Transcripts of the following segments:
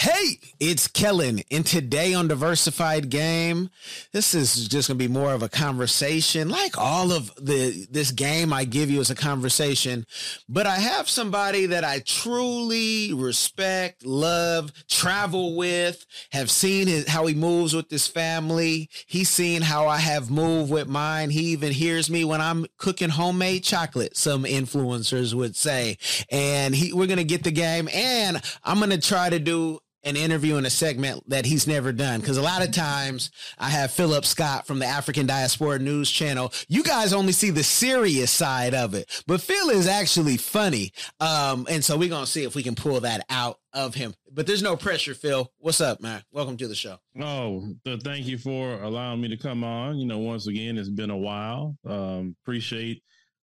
Hey, it's Kellen, and today on Diversified Game, this is just gonna be more of a conversation, like all of the this game I give you is a conversation. But I have somebody that I truly respect, love, travel with, have seen his, how he moves with his family. He's seen how I have moved with mine. He even hears me when I'm cooking homemade chocolate. Some influencers would say, and he we're gonna get the game, and I'm gonna try to do an interview in a segment that he's never done. Because a lot of times I have Philip Scott from the African Diaspora News Channel. You guys only see the serious side of it, but Phil is actually funny. Um, and so we're gonna see if we can pull that out of him. But there's no pressure, Phil. What's up, man? Welcome to the show. Oh, thank you for allowing me to come on. You know, once again, it's been a while. Um, appreciate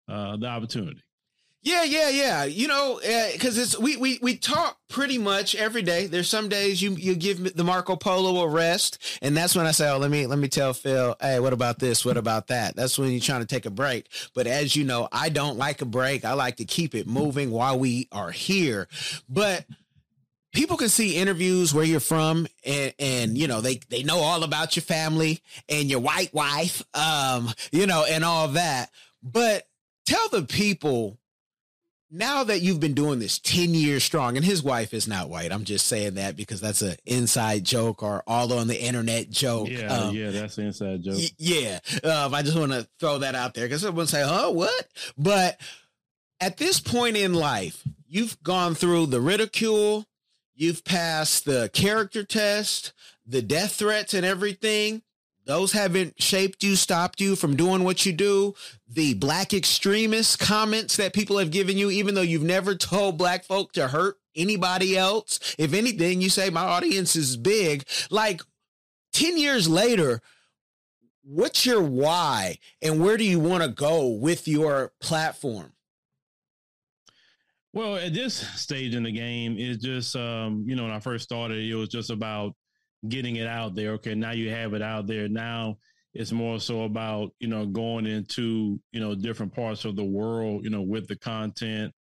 uh, the opportunity. Yeah, yeah, yeah. You know, because uh, it's we we we talk pretty much every day. There's some days you you give the Marco Polo a rest, and that's when I say, "Oh, let me let me tell Phil, hey, what about this? What about that?" That's when you're trying to take a break. But as you know, I don't like a break. I like to keep it moving while we are here. But people can see interviews where you're from and and you know they they know all about your family and your white wife um you know and all that but tell the people now that you've been doing this 10 years strong and his wife is not white i'm just saying that because that's an inside joke or all on the internet joke yeah um, yeah that's an inside joke. y- yeah um, i just want to throw that out there because someone say oh what? But at this point in life you've gone through the ridicule you've passed the character test the death threats and everything those haven't shaped you, stopped you from doing what you do. The black extremist comments that people have given you, even though you've never told black folk to hurt anybody else. If anything, you say my audience is big. Like 10 years later, what's your why and where do you want to go with your platform? Well, at this stage in the game, it's just um, you know, when I first started, it was just about getting it out there. Okay, now you have it out there. Now it's more so about you know going into you know different parts of the world, you know, with the content,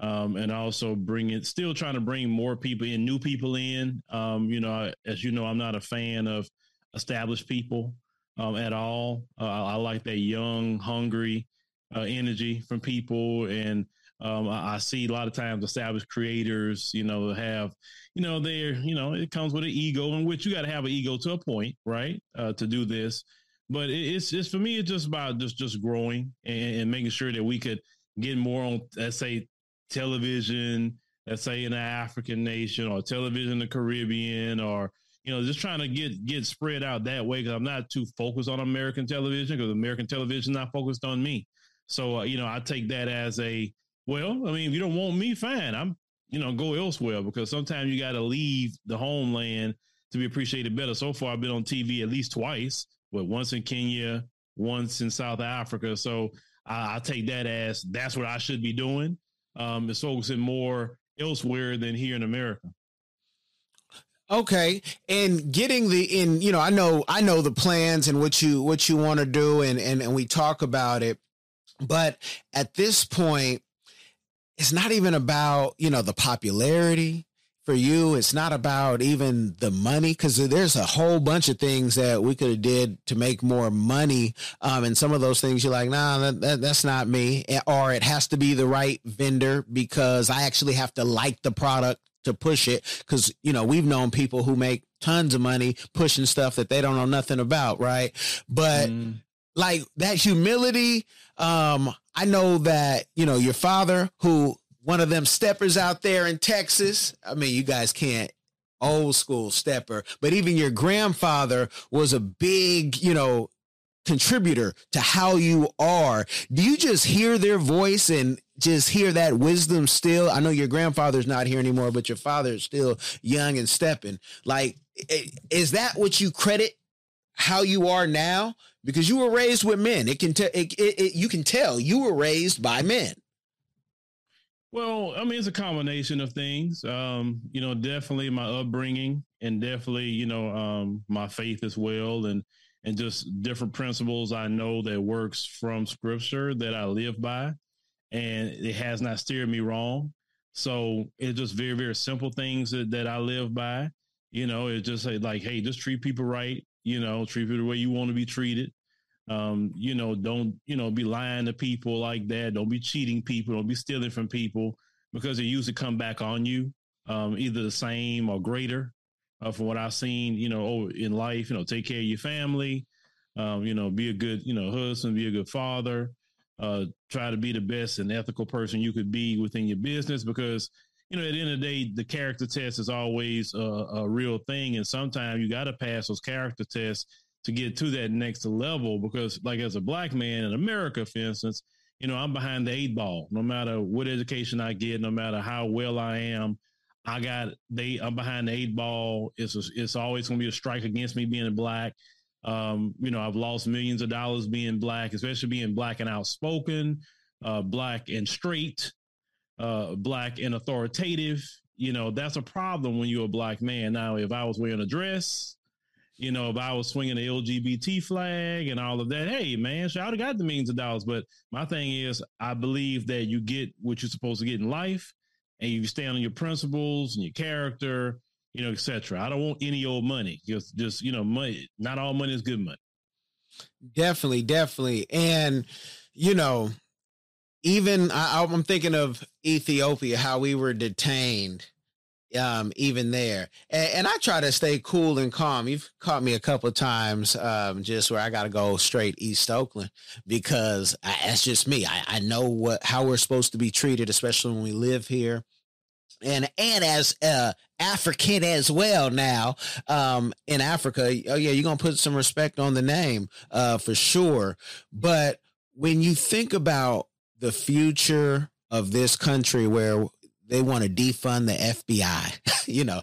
um, and also bringing still trying to bring more people in, new people in. Um, you know, as you know, I'm not a fan of established people um, at all. Uh, I, like that young, hungry uh, energy from people and um, I, I, see a lot of times established creators, you know, have, you know, they're, you know, it comes with an ego in which you got to have an ego to a point, right, uh, to do this. But it, it's it's for me, it's just about just just growing and, and, making sure that we could get more on, let's say, television, let's say in an African nation or television in the Caribbean or you know, just trying to get get spread out that way because I'm not too focused on American television because American television not focused on me. So uh, you know, I take that as a well, I mean, if you don't want me, fine. I'm, you know, go elsewhere because sometimes you got to leave the homeland to be appreciated better. So far, I've been on TV at least twice, but once in Kenya, once in South Africa. So I, I take that as that's what I should be doing. Um, is focusing more elsewhere than here in America. Okay. And getting the in, you know, I know I know the plans and what you what you want to do and, and and we talk about it. But at this point, it's not even about, you know, the popularity for you. It's not about even the money because there's a whole bunch of things that we could have did to make more money. Um, and some of those things you're like, nah, that, that, that's not me. Or it has to be the right vendor because I actually have to like the product to push it. Cause, you know, we've known people who make tons of money pushing stuff that they don't know nothing about. Right. But mm. like that humility, um, I know that, you know, your father, who one of them steppers out there in Texas, I mean, you guys can't old school stepper, but even your grandfather was a big, you know, contributor to how you are. Do you just hear their voice and just hear that wisdom still? I know your grandfather's not here anymore, but your father is still young and stepping. Like, is that what you credit how you are now? Because you were raised with men. It can tell. It, it, it, you can tell you were raised by men. Well, I mean, it's a combination of things. Um, you know, definitely my upbringing, and definitely, you know, um, my faith as well, and and just different principles I know that works from Scripture that I live by, and it has not steered me wrong. So it's just very, very simple things that, that I live by. You know, it's just like, hey, just treat people right. You know, treat people the way you want to be treated. Um, you know, don't, you know, be lying to people like that. Don't be cheating people. Don't be stealing from people because they usually come back on you, um, either the same or greater. Uh, from what I've seen, you know, in life, you know, take care of your family, um, you know, be a good, you know, husband, be a good father, uh, try to be the best and ethical person you could be within your business because, you know, at the end of the day, the character test is always a, a real thing. And sometimes you got to pass those character tests to get to that next level because like as a black man in America, for instance, you know, I'm behind the eight ball. No matter what education I get, no matter how well I am, I got they. I'm behind the eight ball. It's a, it's always going to be a strike against me being black. Um, you know, I've lost millions of dollars being black, especially being black and outspoken, uh, black and straight, uh, black and authoritative. You know, that's a problem when you're a black man. Now, if I was wearing a dress, you know, if I was swinging the LGBT flag and all of that, hey, man, would have got the millions of dollars. But my thing is, I believe that you get what you're supposed to get in life and you stand on your principles and your character, you know, etc. I don't want any old money. Just, just, you know, money, not all money is good money. Definitely, definitely. And, you know, even I, I'm thinking of Ethiopia, how we were detained um, even there. And, and, I try to stay cool and calm. You've caught me a couple times um, just where I got to go straight East Oakland because I, that's just me. I, I know what how we're supposed to be treated, especially when we live here. And and as uh, African as well now um, in Africa, oh yeah, you're gonna put some respect on the name uh, for sure. But when you think about the future of this country, where they want to defund the FBI, you know.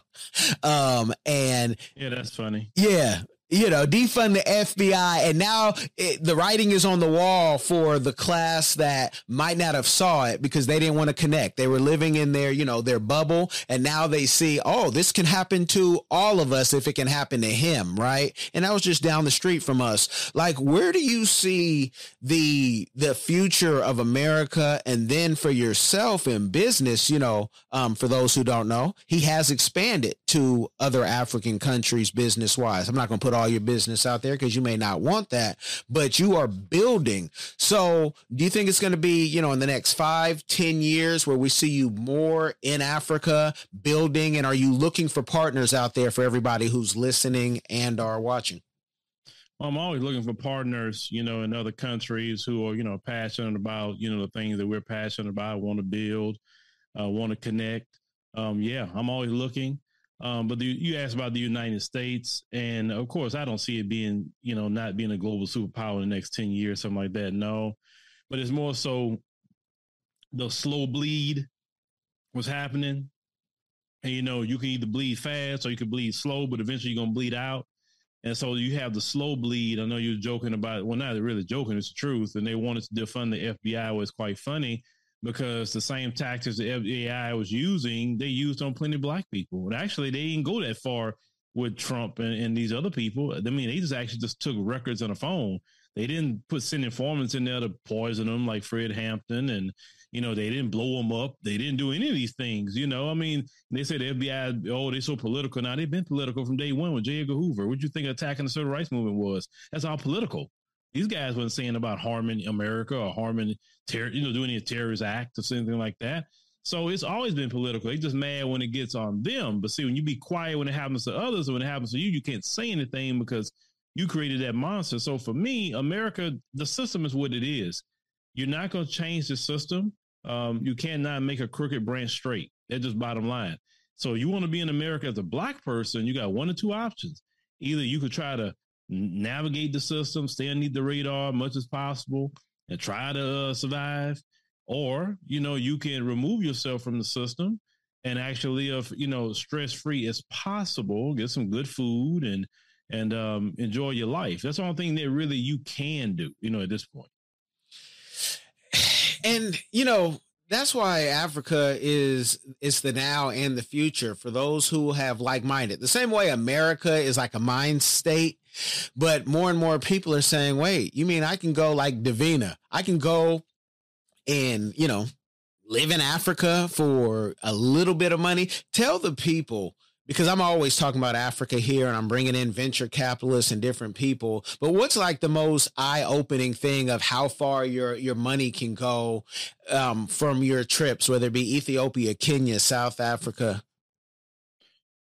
Um, and yeah, that's funny. Yeah, you know, defund the FBI. And now it, the writing is on the wall for the class that might not have saw it because they didn't want to connect. They were living in their, you know, their bubble. And now they see, oh, this can happen to all of us if it can happen to him. Right. And that was just down the street from us. Like, where do you see the, the future of America? And then for yourself in business, you know, um, for those who don't know, he has expanded to other African countries business wise. I'm not going to put all all your business out there because you may not want that, but you are building. So do you think it's going to be, you know, in the next five, ten years where we see you more in Africa building? And are you looking for partners out there for everybody who's listening and are watching? I'm always looking for partners, you know, in other countries who are, you know, passionate about, you know, the things that we're passionate about, want to build, uh, want to connect. Um, yeah, I'm always looking. Um, but the, you asked about the United States, and of course, I don't see it being, you know, not being a global superpower in the next ten years, something like that. No, but it's more so the slow bleed was happening, and you know, you can either bleed fast or you can bleed slow, but eventually you're gonna bleed out. And so you have the slow bleed. I know you're joking about, it. well, not really joking, it's the truth. And they wanted to defund the FBI, was quite funny because the same tactics the FBI was using, they used on plenty of black people. And actually, they didn't go that far with Trump and, and, these other people. I mean, they just actually just took records on a phone. They didn't put send informants in there to poison them like Fred Hampton, and you know they didn't blow them up. They didn't do any of these things. You know, I mean, they said the FBI, oh, they're so political now. They've been political from day one with J. Edgar Hoover. What do you think attacking the civil rights movement was? That's all political. These guys weren't saying about harming America or harming, ter- you know, doing a terrorist act or something like that. So it's always been political. They just mad when it gets on them. But see, when you be quiet when it happens to others, when it happens to you, you can't say anything because you created that monster. So for me, America, the system is what it is. You're not going to change the system. Um, you cannot make a crooked branch straight. That's just bottom line. So you want to be in America as a black person, you got one or two options. Either you could try to navigate the system, stay underneath the radar as much as possible, and try to uh, survive. Or, you know, you can remove yourself from the system and actually live, you know, stress free as possible, get some good food and and um, enjoy your life. That's the only thing that really you can do, you know, at this point. And you know, that's why Africa is it's the now and the future for those who have like-minded. The same way America is like a mind state, but more and more people are saying, "Wait, you mean I can go like Davina? I can go and, you know, live in Africa for a little bit of money. Tell the people because I'm always talking about Africa here and I'm bringing in venture capitalists and different people. But what's like the most eye opening thing of how far your, your money can go um, from your trips, whether it be Ethiopia, Kenya, South Africa?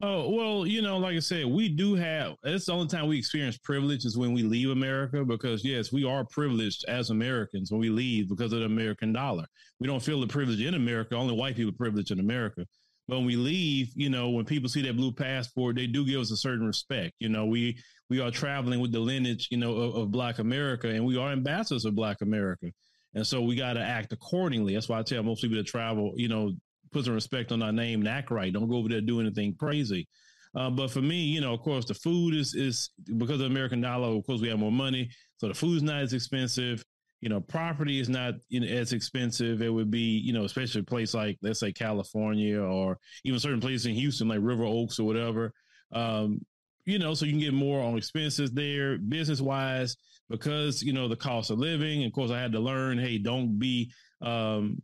Oh, well, you know, like I said, we do have, it's the only time we experience privilege is when we leave America because, yes, we are privileged as Americans when we leave because of the American dollar. We don't feel the privilege in America, only white people privilege in America. But when we leave, you know, when people see that blue passport, they do give us a certain respect. You know, we we are traveling with the lineage, you know, of, of Black America, and we are ambassadors of Black America, and so we got to act accordingly. That's why I tell most people to travel, you know, put some respect on our name and act right. Don't go over there do anything crazy. Uh, but for me, you know, of course, the food is is because of the American dollar. Of course, we have more money, so the food's not as expensive. You know, property is not you know, as expensive. It would be, you know, especially a place like let's say California or even certain places in Houston, like River Oaks or whatever. Um, you know, so you can get more on expenses there, business wise, because you know the cost of living. Of course, I had to learn, hey, don't be um,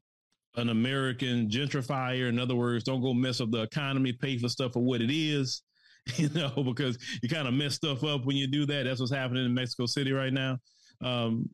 an American gentrifier. In other words, don't go mess up the economy, pay for stuff for what it is, you know, because you kind of mess stuff up when you do that. That's what's happening in Mexico City right now. Um,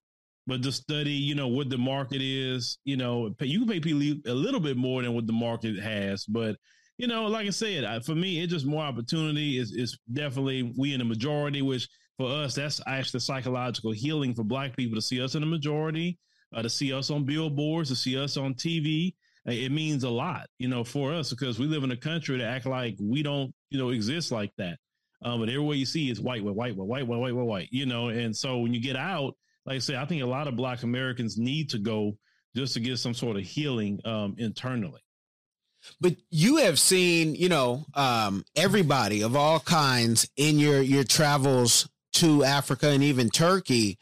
but just study, you know, what the market is, you know, you can pay people a little bit more than what the market has, but you know, like I said, for me, it's just more opportunity. Is is definitely we in the majority, which for us, that's actually psychological healing for Black people to see us in the majority uh, to see us on billboards, to see us on TV. It means a lot, you know, for us because we live in a country that act like we don't, you know, exist like that. Um, but everywhere you see is white, white, white, white, with white, with white, you know. And so when you get out, like I say, I think a lot of Black Americans need to go just to get some sort of healing um, internally. But you have seen, you know, um, everybody of all kinds in your your travels to Africa and even Turkey,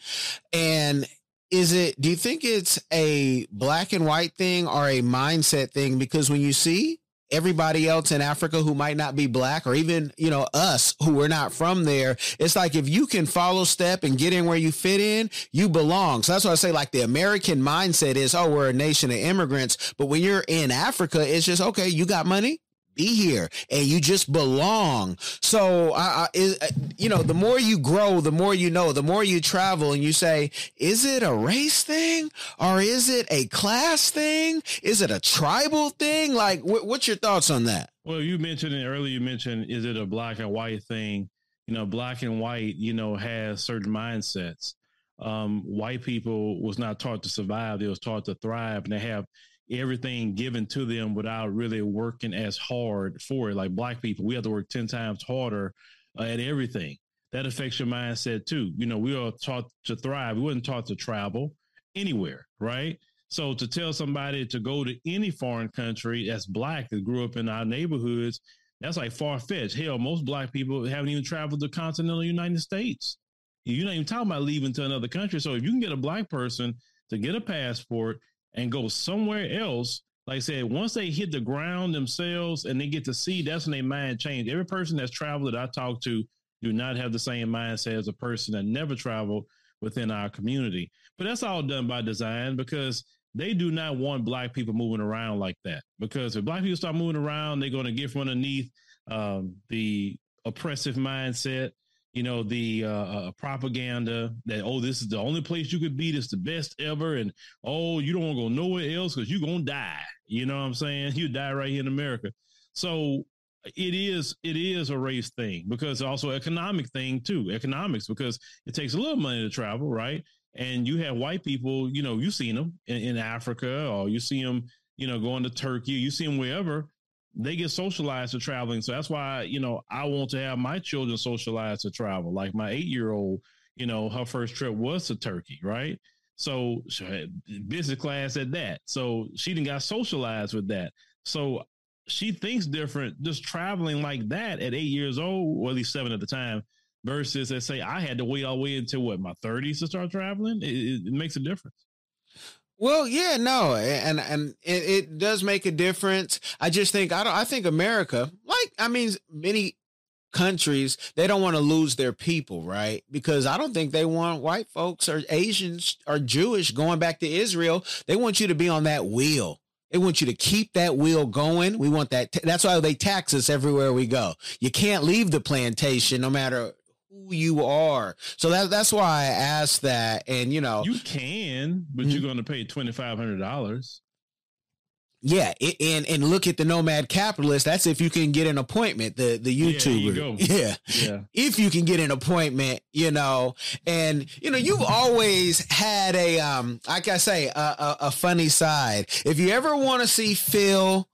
and is it do you think it's a black and white thing or a mindset thing because when you see everybody else in Africa who might not be black or even, you know, us who are not from there, it's like if you can follow step and get in where you fit in, you belong. So that's why I say like the American mindset is, oh, we're a nation of immigrants. But when you're in Africa, it's just, okay, you got money, be here and you just belong. So, I, I, you know, the more you grow, the more you know, the more you travel and you say, is it a race thing or is it a class thing? Is it a tribal thing? Like, wh- what's your thoughts on that? Well, you mentioned it earlier, you mentioned, is it a black and white thing? You know, black and white, you know, has certain mindsets. Um, white people was not taught to survive; they was taught to thrive, and they have everything given to them without really working as hard for it. Like black people, we have to work 10 times harder uh, at everything. That affects your mindset too. You know, we are taught to thrive. We wasn't taught to travel anywhere, right? So to tell somebody to go to any foreign country that's black that grew up in our neighborhoods, that's like far fetched. Hell, most black people haven't even traveled the continental United States. You're not even talking about leaving to another country. So if you can get a black person to get a passport and go somewhere else. Like I said, once they hit the ground themselves and they get to see, that's when their mind change. Every person that's traveled that I talk to do not have the same mindset as a person that never traveled within our community. But that's all done by design because they do not want black people moving around like that. Because if black people start moving around, they're going to get from underneath um, the oppressive mindset you know the uh, uh, propaganda that oh this is the only place you could be this the best ever and oh you don't want to go nowhere else because you're gonna die. You know what i'm saying? You die right here in america. So it is it is a race thing because also economic thing too economics because it takes a little money to travel right? And you have white people you know you seen them in, in africa or you see them you know going to turkey you see them wherever they get socialized to traveling. So that's why, you know, I want to have my children socialized to travel. Like my eight year old, you know, her first trip was to Turkey, right? So business class at that. So she didn't got socialized with that. So she thinks different just traveling like that at eight years old, or at least seven at the time, versus let's say I had to wait all the way until what my 30s to start traveling. It, it makes a difference. Well, yeah, no, and and it, it, does make a difference. I just think I don't. I think America, like I mean, many countries, they don't want to lose their people, right? Because I don't think they want white folks or Asians or Jewish going back to Israel. They want you to be on that wheel They want you to keep that wheel going. We want that. T- that's why they tax us everywhere we go. You can't leave the plantation no matter who you are. So that that's why I asked that. And you know, you can, but mm-hmm. you're going to pay twenty five hundred dollars. Yeah, and and look at the nomad capitalist. That's if you can get an appointment. The the YouTuber. Yeah, yeah, yeah. If you can get an appointment, you know, and you know, you've always had a um, like I say, a, a, a funny side. If you ever want to see Phil,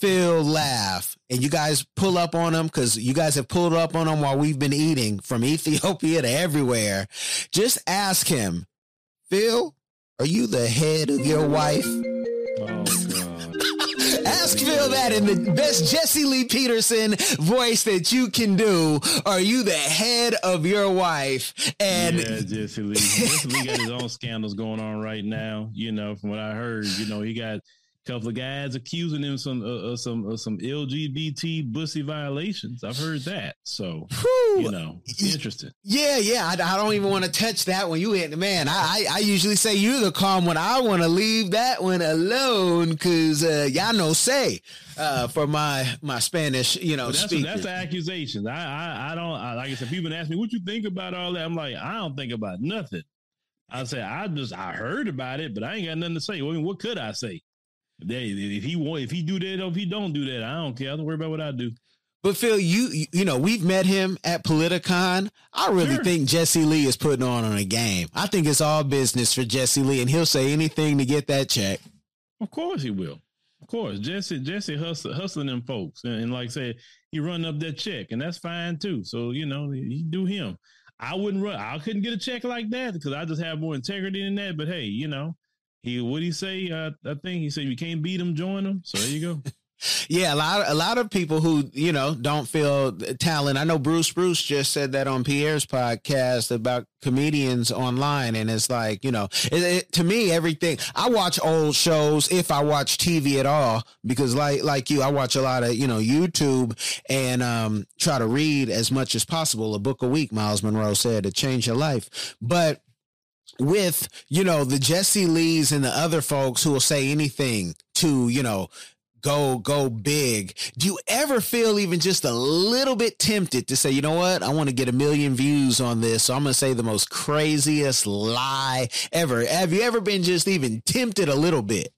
Phil laugh, and you guys pull up on him because you guys have pulled up on him while we've been eating from Ethiopia to everywhere. Just ask him, Phil, are you the head of your wife? Oh, Ask Phil that in the best Jesse Lee Peterson voice that you can do. Are you the head of your wife? And yeah, Jesse Lee. Jesse Lee got his own scandals going on right now. You know, from what I heard, you know, he got couple of guys accusing him some uh, uh, some uh, some LGBT bussy violations. I've heard that, so Whew. you know, it's interesting. Yeah, yeah. I, I don't even want to touch that one. You hit the man. I, I, I usually say you're the calm one. I want to leave that one alone because uh, y'all know say uh, for my my Spanish, you know, that's that's the accusations. I I, I don't I, like I said. People ask me what you think about all that. I'm like, I don't think about nothing. I say I just I heard about it, but I ain't got nothing to say. I mean, what could I say? They, if he want, if he do that or if he don't do that, I don't care. I don't worry about what I do. But Phil, you you know we've met him at Politicon. I really sure. think Jesse Lee is putting on on a game. I think it's all business for Jesse Lee, and he'll say anything to get that check. Of course he will. Of course, Jesse Jesse hustle, hustling them folks, and, and like I said, he run up that check, and that's fine too. So you know he do him. I wouldn't run. I couldn't get a check like that because I just have more integrity than that. But hey, you know, he what he say? Uh, I think he said you can't beat him, join him. So there you go. yeah, a lot, a lot of people who you know don't feel talent. I know Bruce Bruce just said that on Pierre's podcast about comedians online, and it's like you know, it, it, to me, everything. I watch old shows if I watch TV at all because, like, like you, I watch a lot of you know YouTube and um, try to read as much as possible. A book a week, Myles Munroe said, to change your life, but with you know the Jesse Lees and the other folks who will say anything to you know go go big. Do you ever feel even just a little bit tempted to say, you know what, I want to get a million views on this, so I'm gonna say the most craziest lie ever? Have you ever been just even tempted a little bit?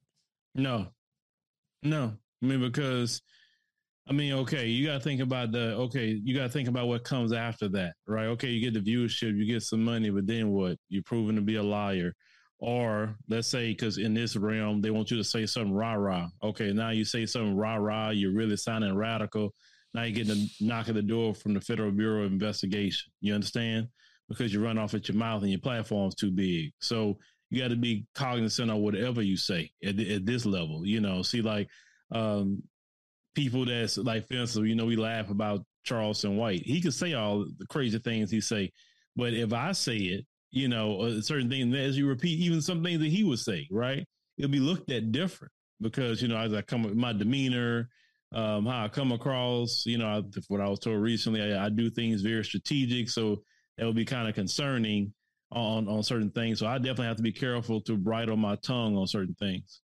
No, no. I mean because I mean, okay, you got to think about the okay, you got to think about what comes after that, right? Okay, you get the viewership, you get some money, but then what? You're proven to be a liar. Or let's say, because in this realm, they want you to say something rah rah. Okay, now you say something rah rah, you're really sounding radical. Now you're getting a knock at the door from the Federal Bureau of Investigation. You understand? Because you run off at your mouth and your platform's too big. So you got to be cognizant of whatever you say at, at this level. You know, see, like um, people that's like, for instance, you know, we laugh about Charleston White. He could say all the crazy things he say, but if I say it, you know, certain thing as you repeat, even some things that he would say, right? It'll be looked at different because you know, as I come with my demeanor, um, how I come across, you know, what I was told recently, I, I do things very strategic, so that would be kind of concerning on on certain things. So I definitely have to be careful to bridle my tongue on certain things.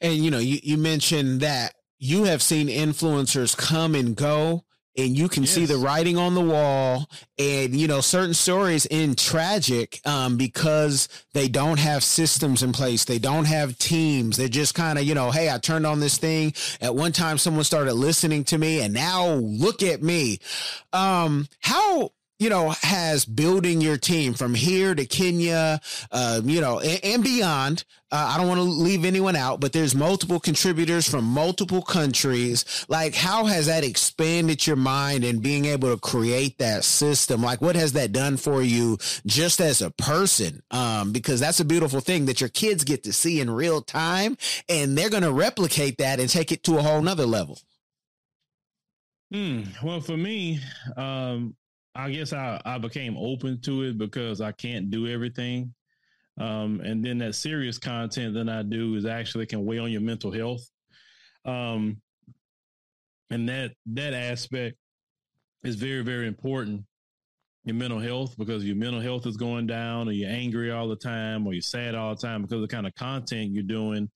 And you know, you, you mentioned that you have seen influencers come and go and you can yes. see the writing on the wall and you know certain stories end tragic um, because they don't have systems in place. They don't have teams. They're just kind of you know hey i turned on this thing. At one time someone started listening to me and now look at me. Um, how you know, has building your team from here to Kenya, uh, you know, and, and beyond. Uh, I don't want to leave anyone out, but there's multiple contributors from multiple countries. Like, how has that expanded your mind and being able to create that system? Like, what has that done for you just as a person? Um, because that's a beautiful thing that your kids get to see in real time and they're going to replicate that and take it to a whole nother level. Hmm. Well, for me, um, I guess I, I became open to it because I can't do everything. Um, and then that serious content that I do is actually can weigh on your mental health. Um, and that that aspect is very, very important. Your mental health, because your mental health is going down, or you're angry all the time, or you're sad all the time because of the kind of content you're doing.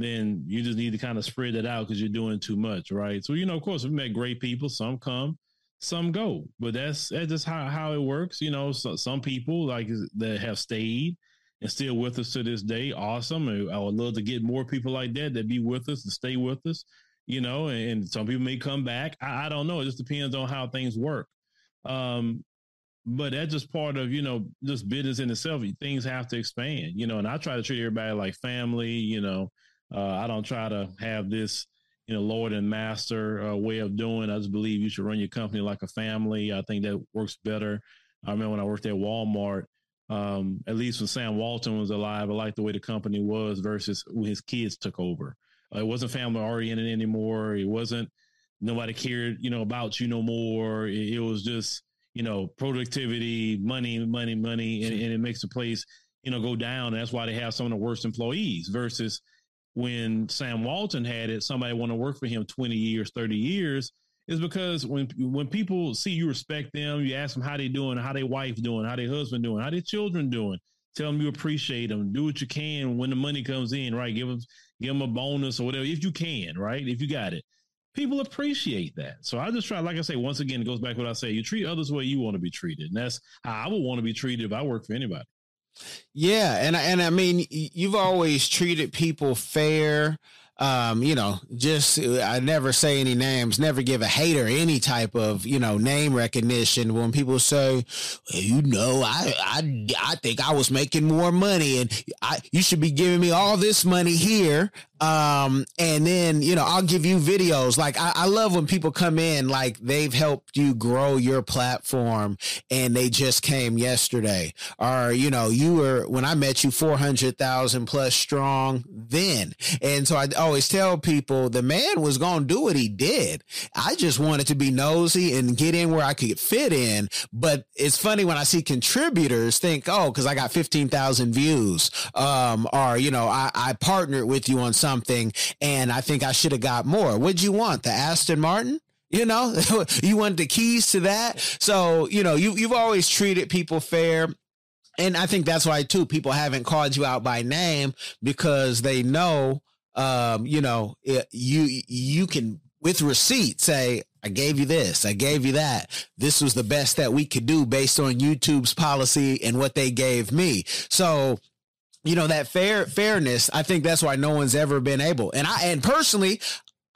then you just need to kind of spread it out because you're doing too much, right? So, you know, of course, we've met great people. Some come, some go, but that's that's just how, how it works. You know, so, some people like that have stayed and still with us to this day. Awesome. I would love to get more people like that that be with us and stay with us, you know, and, and some people may come back. I, I, don't know. It just depends on how things work. Um, but that's just part of, you know, just business in itself. Things have to expand, you know, and I try to treat everybody like family, you know, uh, I don't try to have this, you know, Lord and Master uh, way of doing. I just believe you should run your company like a family. I think that works better. I remember when I worked at Walmart, um, at least when Sam Walton was alive, I liked the way the company was versus when his kids took over. Uh, it wasn't family oriented anymore. It wasn't nobody cared, you know, about you no more. It, it was just, you know, productivity, money, money, money, and, and, it makes the place, you know, go down. And that's why they have some of the worst employees versus when Sam Walton had it, somebody want to work for him 20 years, 30 years, is because when when people see you respect them, you ask them how they doing, how their wife doing, how their husband doing, how their children doing. Tell them you appreciate them. Do what you can when the money comes in, right? Give them give them a bonus or whatever if you can, right? If you got it. People appreciate that. So I just try, like I say, once again, it goes back what I say. You treat others the way you want to be treated. And that's how I would want to be treated if I work for anybody. Yeah, and and I mean, you've always treated people fair um, you know, just I never say any names, never give a hater any type of you know name recognition. When people say, you know, I I I think I was making more money, and I you should be giving me all this money here. Um, and then you know I'll give you videos. Like I, I love when people come in, like they've helped you grow your platform, and they just came yesterday, or you know you were when I met you four hundred thousand plus strong then, and so I always tell people the man was going to do what he did. I just wanted to be nosy and get in where I could fit in. But it's funny when I see contributors think, oh, because I got 15,000 views, um, or, you know, I, I partnered with you on something and I think I should have got more. What'd you want? The Aston Martin? You know, you want the keys to that. So, you know, you, you've always treated people fair and I think that's why too people haven't called you out by name because they know um, you know, it, you you can with receipt say I gave you this, I gave you that. This was the best that we could do based on YouTube's policy and what they gave me. So, you know, that fair fairness, I think that's why no one's ever been able. And I and personally,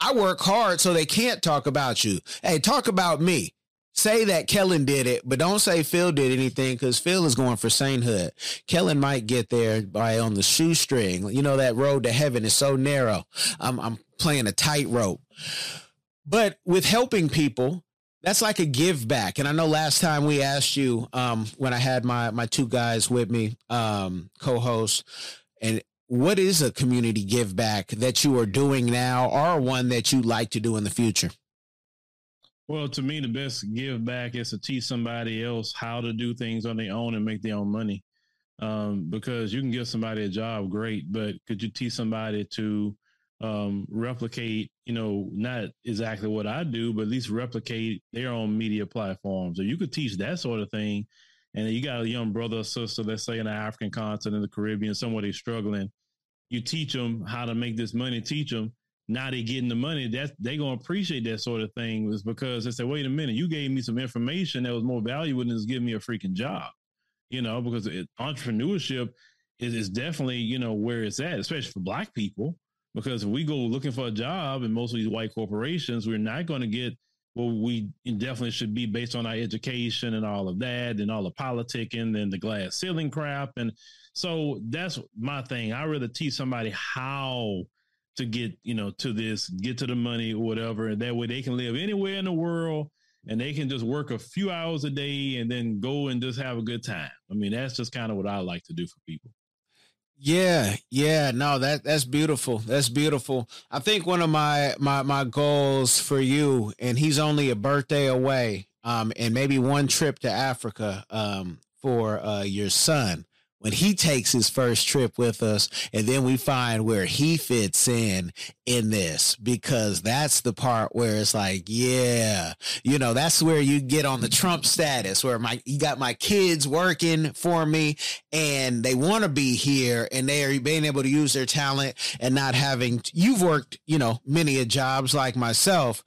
I work hard so they can't talk about you. Hey, talk about me say that Kellen did it, but don't say Phil did anything because Phil is going for sainthood. Kellen might get there by on the shoestring. You know, that road to heaven is so narrow. I'm, I'm playing a tightrope. But with helping people, that's like a give back. And I know last time we asked you, um, when I had my my two guys with me, um, co-hosts, and what is a community give back that you are doing now or one that you'd like to do in the future? Well, to me, the best give back is to teach somebody else how to do things on their own and make their own money. Um, because you can give somebody a job, great, but could you teach somebody to um, replicate, you know, not exactly what I do, but at least replicate their own media platforms? So you could teach that sort of thing. And you got a young brother or sister, let's say in the African continent, in the Caribbean, somewhere they're struggling. You teach them how to make this money, teach them now they getting the money, that they gonna appreciate that sort of thing is because they say, wait a minute, you gave me some information that was more valuable than just giving me a freaking job. You know, because it, entrepreneurship is, is definitely, you know, where it's at, especially for black people. Because if we go looking for a job in most of these white corporations, we're not going to get what we definitely should be based on our education and all of that and all the politicking and then the glass ceiling crap. And so that's my thing. I rather teach somebody how to get you know to this get to the money or whatever and that way they can live anywhere in the world and they can just work a few hours a day and then go and just have a good time i mean that's just kind of what i like to do for people yeah yeah no that that's beautiful that's beautiful. I think one of my my my goals for you and he's only a birthday away um and maybe one trip to africa um for uh your son when he takes his first trip with us and then we find where he fits in in this because that's the part where it's like yeah you know that's where you get on the trump status where my you got my kids working for me and they want to be here and they're being able to use their talent and not having you've worked you know many jobs like myself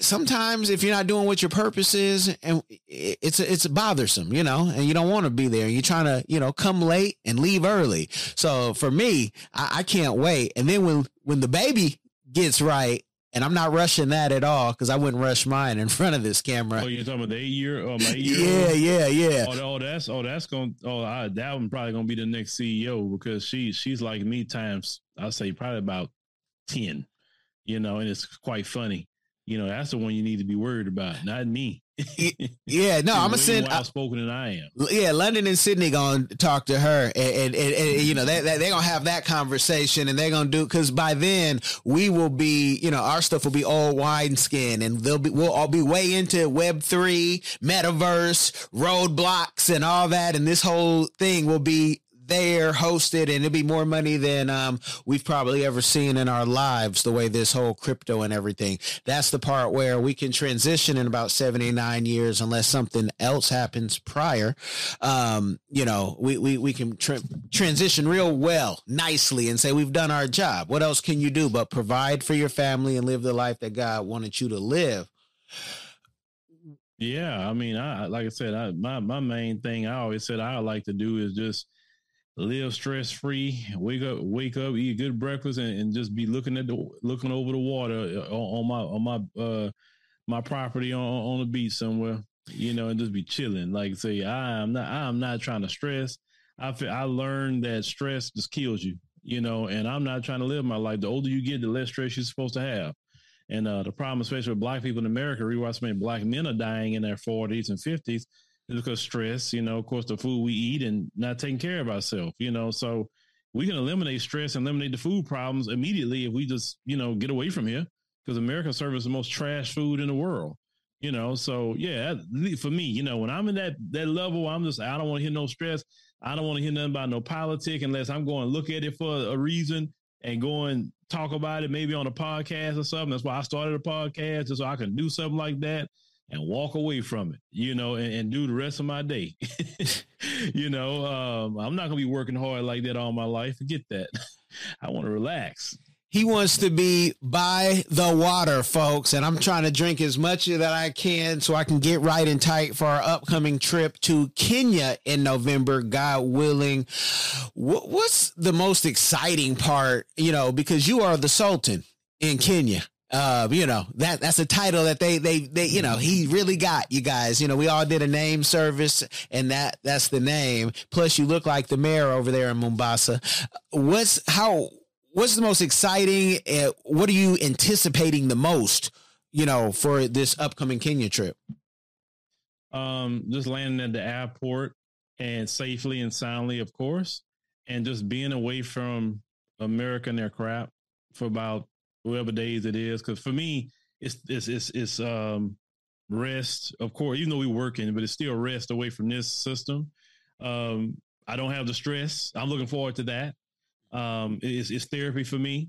sometimes if you're not doing what your purpose is and it's it's bothersome you know and you don't want to be there you're trying to you know come late and leave early so for me I, I can't wait and then when when the baby gets right and I'm not rushing that at all because I wouldn't rush mine in front of this camera. Oh, you're talking about the eight year? Oh, um, my eight year? Yeah, yeah, yeah. Oh, oh, that's oh, that's going. To, oh, I, that one probably gonna be the next CEO because she she's like me times. I'll say probably about ten. You know, and it's quite funny you know, that's the one you need to be worried about, not me. yeah, no, I'm gonna send outspoken than I am. Yeah, London and Sydney gonna talk to her, and, and, and, and you know they, they they're gonna have that conversation, and they're gonna do because by then we will be, you know, our stuff will be all wine skin, and they'll be we'll all be way into Web three, metaverse, Roblox, and all that, and this whole thing will be there hosted and it'd be more money than um, we've probably ever seen in our lives the way this whole crypto and everything. That's the part where we can transition in about 79 years unless something else happens prior. Um, you know we, we, we can tra- transition real well nicely and say we've done our job. What else can you do but provide for your family and live the life that god wanted you to live? Yeah, I mean, I like I said, I, my my main thing I always said I like to do is just live stress free, wake up, wake up, eat a good breakfast, and, and, just be looking at the looking over the water uh, on, on my on my uh my property on on the beach somewhere, you know, and just be chilling. Like say, I'm not I'm not trying to stress. I feel, I learned that stress just kills you, you know, and I'm not trying to live my life. The older you get, the less stress you're supposed to have. And uh, the problem, especially with black people in America, realize many black men are dying in their 40s and 50s because stress, you know, of course, the food we eat and not taking care of ourselves, you know. So we can eliminate stress and eliminate the food problems immediately if we just, you know, get away from here because America serves the most trash food in the world, you know. So yeah, for me, you know, when I'm in that that level, I'm just I don't want to hear no stress. I don't want to hear nothing about no politic unless I'm going to look at it for a reason and go and talk about it maybe on a podcast or something. That's why I started a podcast, just so I can do something like that and walk away from it, you know, and, and do the rest of my day. you know, um, I'm not gonna be working hard like that all my life. Forget that. I want to relax. He wants to be by the water, folks, and I'm trying to drink as much that I can so I can get right and tight for our upcoming trip to Kenya in November, God willing. What's the most exciting part, you know, because you are the Sultan in Kenya uh, you know that that's a title that they they they you know he really got you guys. You know we all did a name service, and that that's the name. Plus, you look like the mayor over there in Mombasa. What's how? What's the most exciting? Uh, what are you anticipating the most? You know, for this upcoming Kenya trip. Um, just landing at the airport and safely and soundly, of course, and just being away from America and their crap for about whatever days it is. Because for me, it's it's it's it's um rest. Of course, even though we're working, but it's still rest away from this system. Um, I don't have the stress. I'm looking forward to that. Um, it's, it's therapy for me,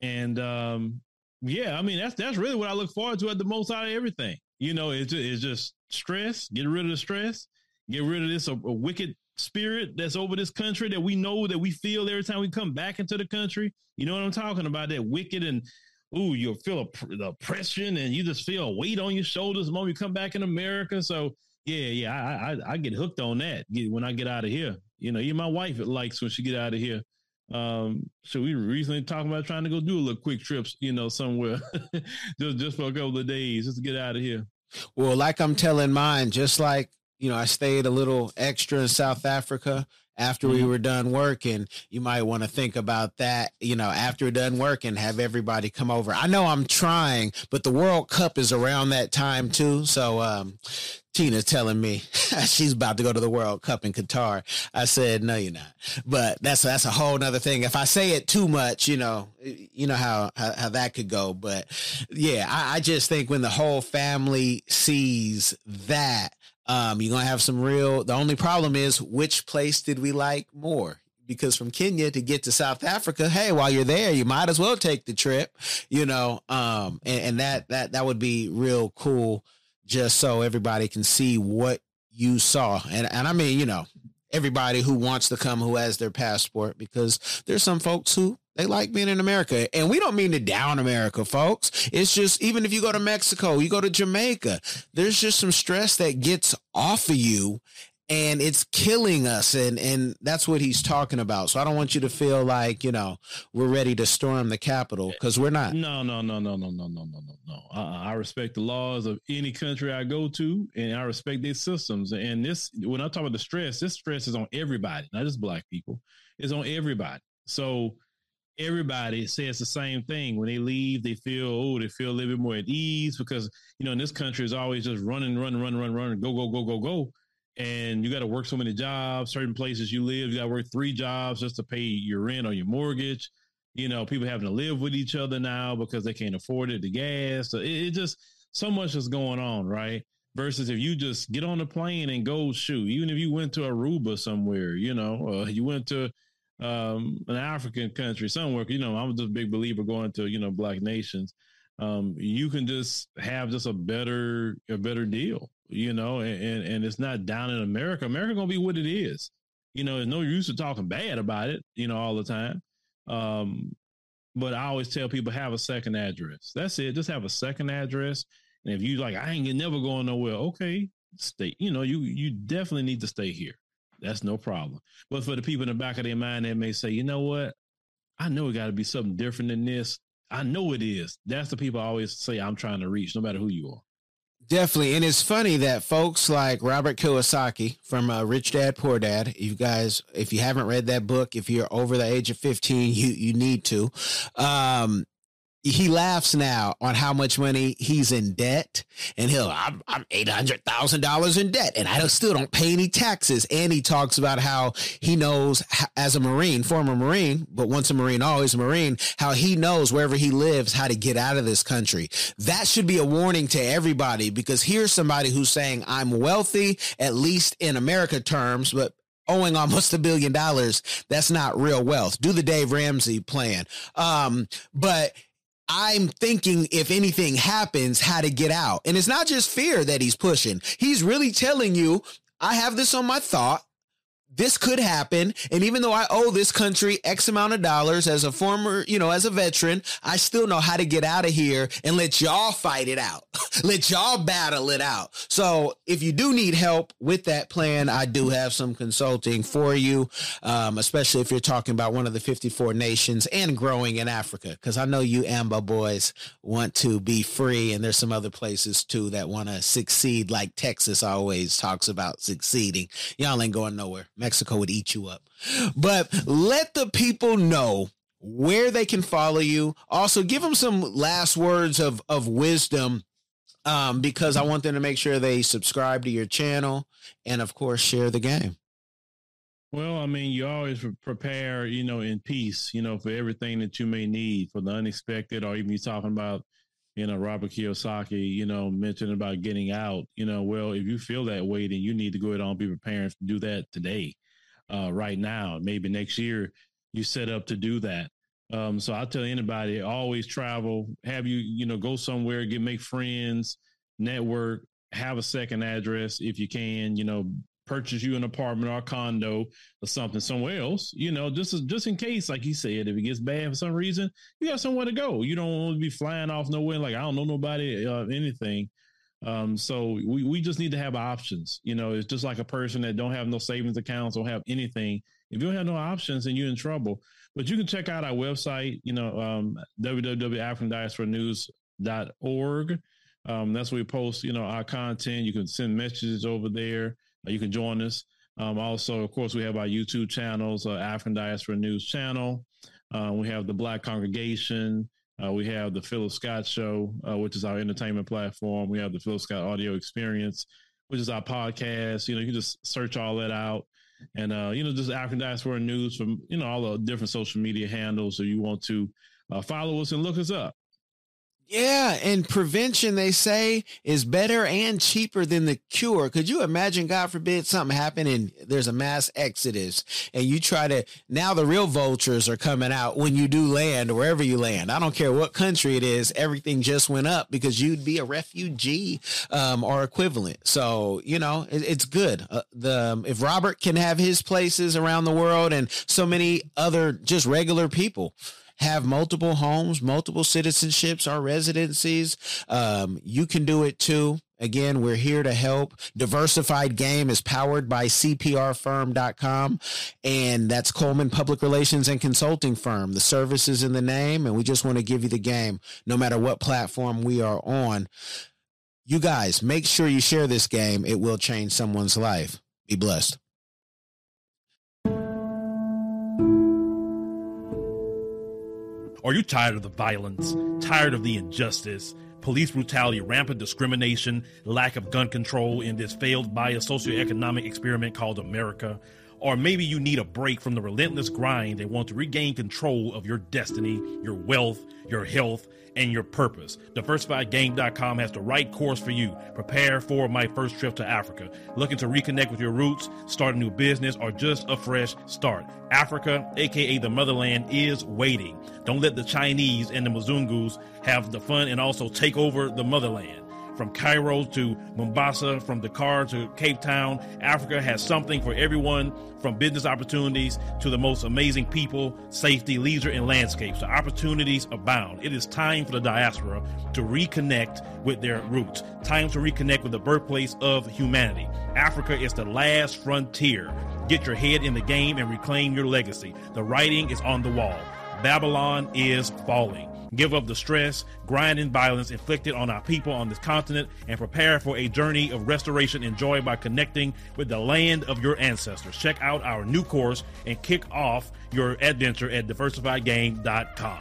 and um, yeah, I mean that's that's really what I look forward to at the most out of everything. You know, it's it's just stress. Get rid of the stress. Get rid of this a, a wicked spirit that's over this country that we know that we feel every time we come back into the country. You know what I'm talking about? That wicked and ooh, you feel a, the oppression and you just feel a weight on your shoulders the moment you come back in America. So yeah, yeah, I I, I get hooked on that when I get out of here. You know, even my wife likes when she get out of here. Um, so we recently talking about trying to go do a little quick trips, you know, somewhere just just for a couple of days, just to get out of here. Well, like I'm telling mine, just like you know, I stayed a little extra in South Africa after we mm-hmm. were done working. You might want to think about that, you know, after we're done working, have everybody come over. I know I'm trying, but the World Cup is around that time too. So, um, Tina's telling me she's about to go to the World Cup in Qatar. I said, no, you're not. But that's that's a whole nother thing. If I say it too much, you know, you know how how, how that could go. But yeah, I, I just think when the whole family sees that, Um, you're gonna have some real. The only problem is which place did we like more? Because from Kenya to get to South Africa, hey, while you're there, you might as well take the trip, you know. Um, and, and that that that would be real cool, just so everybody can see what you saw. And and I mean, you know, everybody who wants to come who has their passport because there's some folks who they like being in America. And we don't mean to down America, folks. It's just even if you go to Mexico, you go to Jamaica, there's just some stress that gets off of you and it's killing us and and that's what he's talking about so i don't want you to feel like you know we're ready to storm the capitol because we're not no no no no no no no no no no uh-uh. i respect the laws of any country i go to and i respect their systems and this when i talk about the stress this stress is on everybody not just black people it's on everybody so everybody says the same thing. When they leave they feel oh they feel a little bit more at ease because you know in this country is always just running run run run run go go go go go. And you got to work so many jobs. Certain places you live you got to work three jobs just to pay your rent or your mortgage. You know people having to live with each other now because they can't afford it the gas. So it, it just so much is going on right? Versus if you just get on the plane and go shoot even if you went to aruba somewhere you know uh, you went to um, an African country somewhere. You know, I'm just a big believer going to you know black nations. Um, you can just have just a better a better deal, you know, and and it's not down in America. America gonna be what it is. You know, there's no use to talking bad about it, you know, all the time. Um, but I always tell people have a second address. That's it. Just have a second address. And if you like, I ain't never going nowhere. Okay, stay. You know, you you definitely need to stay here. That's no problem. But for the people in the back of their mind that may say, you know what? I know it got to be something different than this. I know it is. That's the people I always say I'm trying to reach, no matter who you are. Definitely. And it's funny that folks like Robert Kiyosaki from uh, Rich Dad Poor Dad, you guys, if you haven't read that book, if you're over the age of 15, you, you need to. Um, he laughs now on how much money he's in debt and he'll i'm, I'm $800000 in debt and i still don't pay any taxes. And he talks about how he knows as a marine former marine but once a marine always a marine how he knows wherever he lives how to get out of this country. That should be a warning to everybody because here's somebody who's saying i'm wealthy at least in america terms but owing almost a billion dollars that's not real wealth. Do the dave ramsey plan. Um but I'm thinking if anything happens, how to get out. And it's not just fear that he's pushing. He's really telling you, I have this on my thought this could happen. And even though I owe this country X amount of dollars as a former, you know, as a veteran, I still know how to get out of here and let y'all fight it out. let y'all battle it out. So if you do need help with that plan, I do have some consulting for you, um, especially if you're talking about one of the 54 nations and growing in Africa. Cause I know you AMBA boys want to be free and there's some other places too that want to succeed like Texas always talks about succeeding. Y'all ain't going nowhere. Mexico would eat you up. But let the people know where they can follow you. Also, give them some last words of, of wisdom um, because I want them to make sure they subscribe to your channel and, of course, share the game. Well, I mean, you always prepare, you know, in peace, you know, for everything that you may need for the unexpected, or even you talking about, you know, Robert Kiyosaki, you know, mentioned about getting out, you know, well, if you feel that way, then you need to go ahead and be preparing to do that today uh, right now. Maybe next year you set up to do that. Um, so I tell anybody, always travel, have you, you know, go somewhere, get make friends, network, have a second address if you can, you know, purchase you an apartment or a condo or something somewhere else, you know, just just in case, like you said, if it gets bad for some reason, you got somewhere to go. You don't want to be flying off nowhere like I don't know nobody, uh, anything. Um, so we, we just need to have options. You know, it's just like a person that don't have no savings accounts, don't have anything. If you don't have no options, then you're in trouble. But you can check out our website, you know, um, www.africandiasporanews.org. Um, that's where we post, you know, our content. You can send messages over there. Uh, you can join us. Um, also, of course, we have our YouTube channels, uh, African Diaspora News channel. Uh, we have the Black Congregation. Uh, we have the Philip Scott Show, uh, which is our entertainment platform. We have the Philip Scott Audio Experience, which is our podcast. You know, you can just search all that out. And, uh, you know, just African Diaspora News from, you know, all the different social media handles. So you want to follow us and look us up. Yeah, and prevention they say is better and cheaper than the cure. Could you imagine, God forbid, something happen and there's a mass exodus, and you try to now the real vultures are coming out when you do land wherever you land. I don't care what country it is, everything just went up because you'd be a refugee um, or equivalent. So you know it, it's good. Uh, the um, if Robert can have his places around the world and so many other just regular people have multiple homes, multiple citizenships or residencies, um, you can do it too. Again, we're here to help. Diversified Game is powered by CPRfirm.com, and that's Coleman Public Relations and Consulting Firm. The service is in the name, and we just want to give you the game no matter what platform we are on. You guys, make sure you share this game. It will change someone's life. Be blessed. Are you tired of the violence, tired of the injustice, police brutality, rampant discrimination, lack of gun control in this failed bio socioeconomic experiment called America? Or maybe you need a break from the relentless grind and want to regain control of your destiny, your wealth, your health, and your purpose. DiversifiedGame.com has the right course for you. Prepare for my first trip to Africa. Looking to reconnect with your roots, start a new business, or just a fresh start. Africa, aka the motherland, is waiting. Don't let the Chinese and the Mzungus have the fun and also take over the motherland. From Cairo to Mombasa, from Dakar to Cape Town, Africa has something for everyone from business opportunities to the most amazing people, safety, leisure, and landscapes. The opportunities abound. It is time for the diaspora to reconnect with their roots. Time to reconnect with the birthplace of humanity. Africa is the last frontier. Get your head in the game and reclaim your legacy. The writing is on the wall. Babylon is falling give up the stress, grind, and violence inflicted on our people on this continent, and prepare for a journey of restoration and joy by connecting with the land of your ancestors. Check out our new course and kick off your adventure at diversifiedgame.com.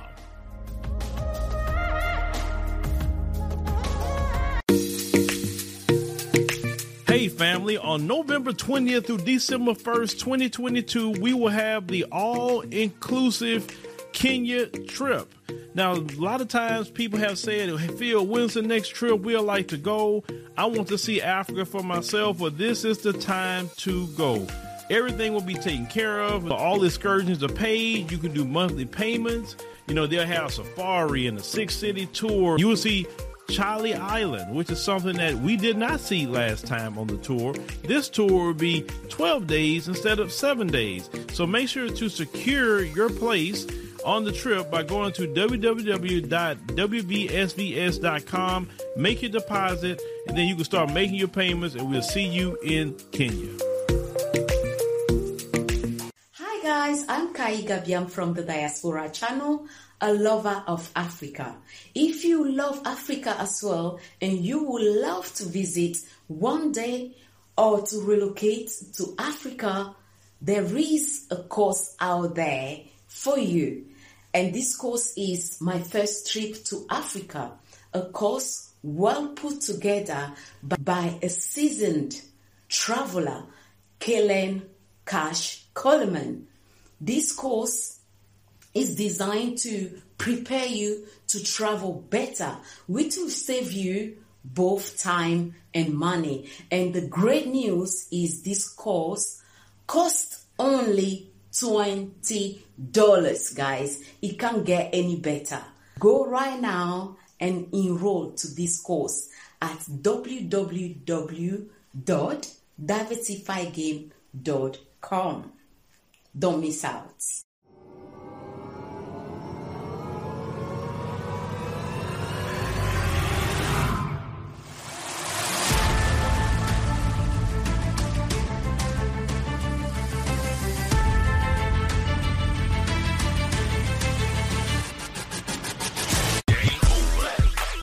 Hey family, on November 20th through December 1st, 2022, we will have the all inclusive Kenya trip. Now, a lot of times people have said, hey, Phil, when's the next trip we'd like to go? I want to see Africa for myself, but this is the time to go. Everything will be taken care of. All excursions are paid. You can do monthly payments. You know, they'll have safari and a six city tour. You will see Chale Island, which is something that we did not see last time on the tour. This tour will be 12 days instead of seven days. So make sure to secure your place on the trip by going to www.wbsvs.com, make your deposit, and then you can start making your payments, and we'll see you in Kenya. Hi guys, I'm Kai Gabiam from the Diaspora Channel, a lover of Africa. If you love Africa as well and you would love to visit one day or to relocate to Africa, there is a course out there for you. And this course is my first trip to Africa, a course well put together by a seasoned traveler, Kellen Cash Coleman. This course is designed to prepare you to travel better, which will save you both time and money. And the great news is this course costs only $20, guys. It can't get any better. Go right now and enroll to this course at www.diversifygame.com. Don't miss out.